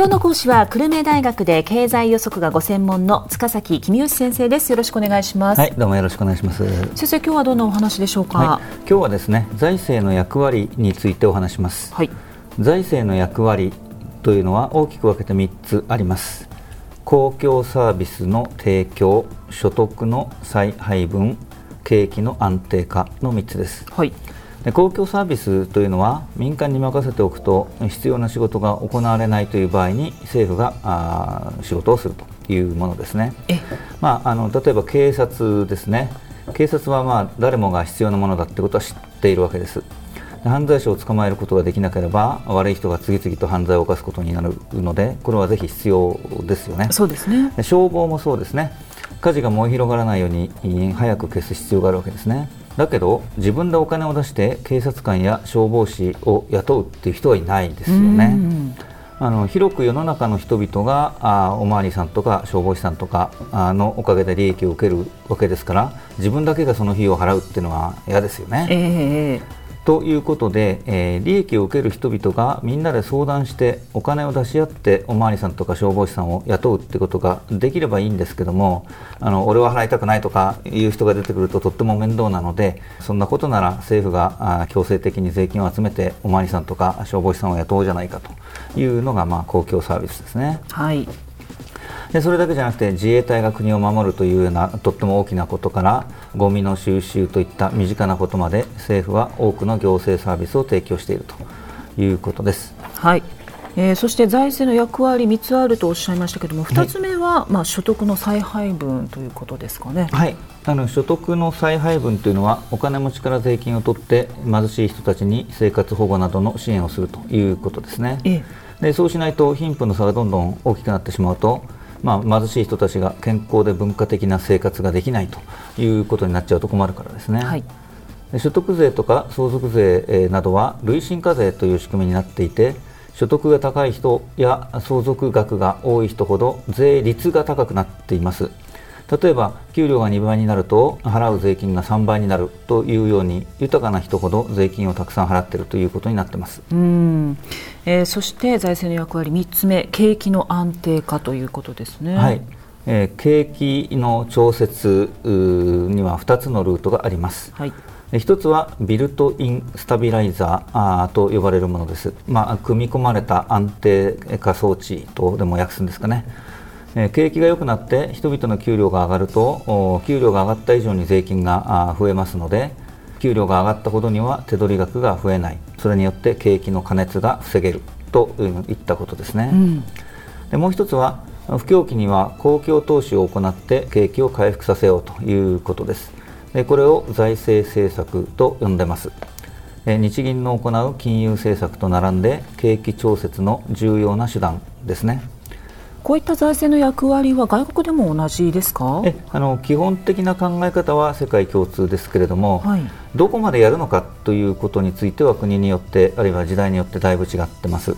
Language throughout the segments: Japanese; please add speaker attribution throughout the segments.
Speaker 1: 今日の講師は久留米大学で経済予測がご専門の塚崎君吉先生です。よろしくお願いします。
Speaker 2: はいどうもよろしくお願いします。
Speaker 1: 先生今日はどんなお話でしょうか、
Speaker 2: はい、今日はですね財政の役割についてお話します。
Speaker 1: はい。
Speaker 2: 財政の役割というのは大きく分けて3つあります。公共サービスの提供所得の再配分景気の安定化の3つです、
Speaker 1: はい
Speaker 2: で公共サービスというのは民間に任せておくと必要な仕事が行われないという場合に政府があ仕事をするというものですね。まあ、あの例えば警察ですね警察はまあ誰もが必要なものだってことは知っているわけです。犯罪者を捕まえることができなければ悪い人が次々と犯罪を犯すことになるのでこれはぜひ必要ですよね。
Speaker 1: そうですね
Speaker 2: 消防もそうですね火事が燃え広がらないように早く消す必要があるわけですね。だけど自分でお金を出して警察官や消防士を雇うっていう人はいないですよね。あの広く世の中の人々があおまわりさんとか消防士さんとかあのおかげで利益を受けるわけですから自分だけがその費用を払うっていうのは嫌ですよね。
Speaker 1: えー
Speaker 2: ということで、えー、利益を受ける人々がみんなで相談してお金を出し合っておまわりさんとか消防士さんを雇うってことができればいいんですけどもあの俺は払いたくないとかいう人が出てくるととっても面倒なのでそんなことなら政府があ強制的に税金を集めておまわりさんとか消防士さんを雇おうじゃないかというのが、まあ、公共サービスですね。
Speaker 1: はい
Speaker 2: でそれだけじゃなくて自衛隊が国を守るというようなとっても大きなことからゴミの収集といった身近なことまで政府は多くの行政サービスを提供しているということです。
Speaker 1: はいえー、そして財政の役割3つあるとおっしゃいましたけれども2つ目は、まあ、所得の再配分ということですかね。
Speaker 2: はいあの所得の再配分というのはお金持ちから税金を取って貧しい人たちに生活保護などの支援をするということですね。
Speaker 1: ええ、
Speaker 2: でそうしないと貧富の差がどんどん大きくなってしまうとまあ、貧しい人たちが健康で文化的な生活ができないということになっちゃうと困るからですね。
Speaker 1: はい、
Speaker 2: 所得税とか相続税などは累進課税という仕組みになっていて所得が高い人や相続額が多い人ほど税率が高くなっています。例えば給料が2倍になると払う税金が3倍になるというように豊かな人ほど税金をたくさん払っているということになってます。
Speaker 1: うん、えー、そして財政の役割。3つ目景気の安定化ということですね。
Speaker 2: はい。えー、景気の調節には2つのルートがあります。
Speaker 1: はい。
Speaker 2: 一つはビルトインスタビライザーと呼ばれるものです、まあ、組み込まれた安定化装置とでも訳すんですかね、えー、景気が良くなって人々の給料が上がると給料が上がった以上に税金が増えますので給料が上がったほどには手取り額が増えない。それによって景気の過熱が防げる。といったことですね、
Speaker 1: うん、
Speaker 2: でもう一つは不況期には公共投資を行って景気を回復させようということです。でこれを財政政策と呼んでます。日銀の行う金融政策と並んで景気調節の重要な手段ですね
Speaker 1: こういった財政の役割は外国でも同じですか？
Speaker 2: えあの基本的な考え方は世界共通ですけれども、
Speaker 1: はい、
Speaker 2: どこまでやるのかということについては国によってあるいは時代によってだいぶ違ってます、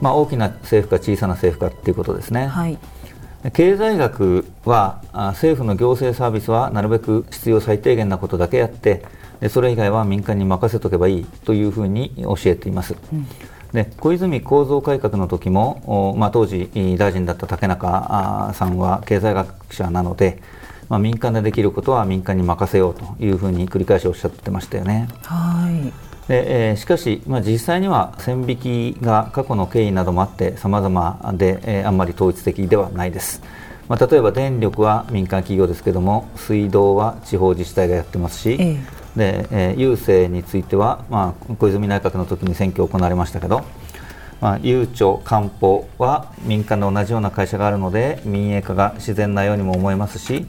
Speaker 2: まあ、大きな政府か小さな政府かということですね、
Speaker 1: はい、
Speaker 2: 経済学は政府の行政サービスはなるべく必要最低限なことだけやってそれ以外は民間に任せとけばいいというふうに教えています。
Speaker 1: うん
Speaker 2: で小泉構造改革の時も、まあ、当時大臣だった竹中さんは経済学者なので、まあ、民間でできることは民間に任せようというふうに繰り返しおっしゃってましたよね。
Speaker 1: はい
Speaker 2: でえー、しかし、まあ、実際には線引きが過去の経緯などもあって様々で、えー、あんまり統一的ではないです。まあ、例えば電力は民間企業ですけども水道は地方自治体がやってますし、
Speaker 1: え
Speaker 2: で、えー、郵政については、まあ、小泉内閣の時に選挙行われましたけど、まあ、郵庁、官報は民間で同じような会社があるので民営化が自然なようにも思えますし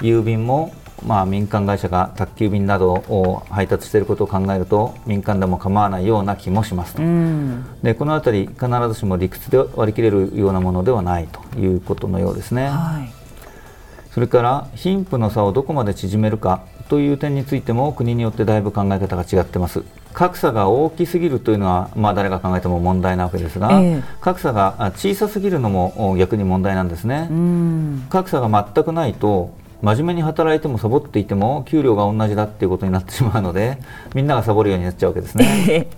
Speaker 2: 郵便も、まあ、民間会社が宅急便などを配達していることを考えると民間でも構わないような気もしますと、
Speaker 1: うん、
Speaker 2: でこのあたり必ずしも理屈で割り切れるようなものではないということのようですね。
Speaker 1: はい
Speaker 2: それから貧富の差をどこまで縮めるかという点についても国によってだいぶ考え方が違ってます。格差が大きすぎるというのは、まあ、誰が考えても問題なわけですが、
Speaker 1: ええ。
Speaker 2: 格差が小さすぎるのも逆に問題なんですね、
Speaker 1: うん。
Speaker 2: 格差が全くないと真面目に働いてもサボっていても給料が同じだっていうことになってしまうのでみんながサボるようになっちゃうわけですね。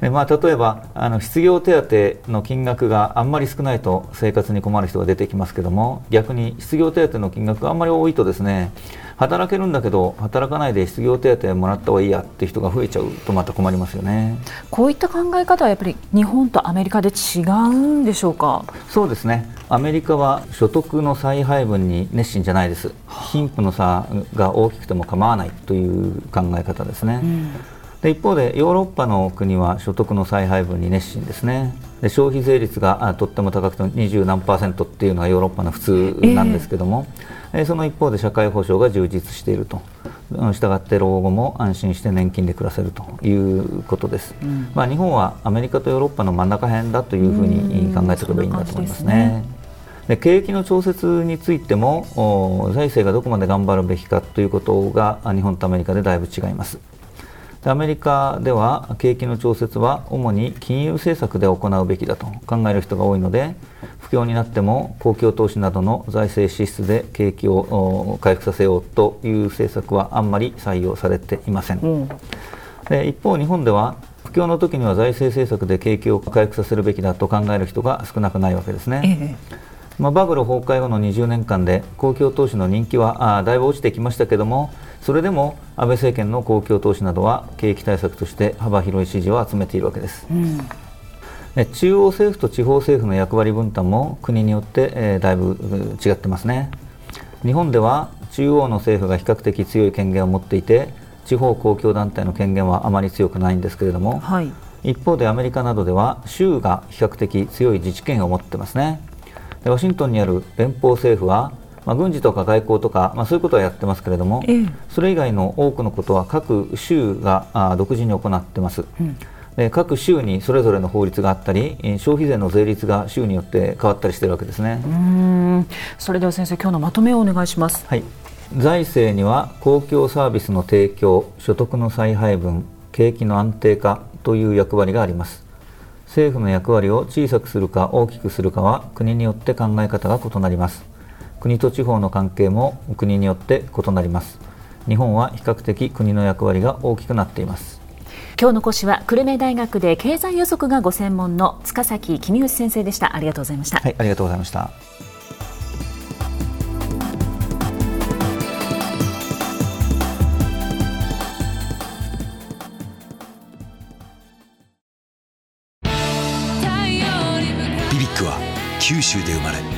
Speaker 2: でまあ、例えばあの失業手当の金額があんまり少ないと生活に困る人が出てきますけども逆に失業手当の金額があんまり多いとですね働けるんだけど働かないで失業手当もらった方がいいやって人が増えちゃうとまた困りますよね。
Speaker 1: こういった考え方はやっぱり日本とアメリカで違うんでしょうか？
Speaker 2: そうですね。アメリカは所得の再配分に熱心じゃないです。貧富の差が大きくても構わないという考え方ですね、うんで一方でヨーロッパの国は所得の再配分に熱心ですね。で消費税率がとっても高くて20何パーセントっていうのがヨーロッパの普通なんですけども、えー、その一方で社会保障が充実していると。したがって老後も安心して年金で暮らせるということです、うん、まあ、日本はアメリカとヨーロッパの真ん中辺だというふうに考えておけばいいんだと思いますね。で景気の調節についても財政がどこまで頑張るべきかということが日本とアメリカでだいぶ違います。アメリカでは景気の調節は主に金融政策で行うべきだと考える人が多いので不況になっても公共投資などの財政支出で景気を回復させようという政策はあんまり採用されていません、うん、で一方日本では不況の時には財政政策で景気を回復させるべきだと考える人が少なくないわけですね、ええ。まあ、バブル崩壊後の20年間で公共投資の人気はあだいぶ落ちてきましたけれどもそれでも安倍政権の公共投資などは景気対策として幅広い支持を集めているわけです、うん、中央政府と地方政府の役割分担も国によって、えー、だいぶ違ってますね。日本では中央の政府が比較的強い権限を持っていて地方公共団体の権限はあまり強くないんですけれども、はい、一方でアメリカなどでは州が比較的強い自治権を持ってますね。でワシントンにある連邦政府はまあ、軍事とか外交とか、まあ、そういうことはやってますけれども、ええ、それ以外の多くのことは各州があ独自に行ってます。うん。で各州にそれぞれの法律があったり消費税の税率が州によって変わったりしているわけですね。うん。
Speaker 1: それでは先生今日のまとめをお願いします、
Speaker 2: はい、財政には公共サービスの提供所得の再配分景気の安定化という役割があります。政府の役割を小さくするか大きくするかは国によって考え方が異なります国と地方の関係も国によって異なります。日本は比較的国の役割が大きくなっています。
Speaker 1: 今日の講師は久留米大学で経済予測がご専門の塚崎君吉先生でした。ありがとうございました。
Speaker 2: はいありがとうございました。
Speaker 3: BBIQ は九州で生まれ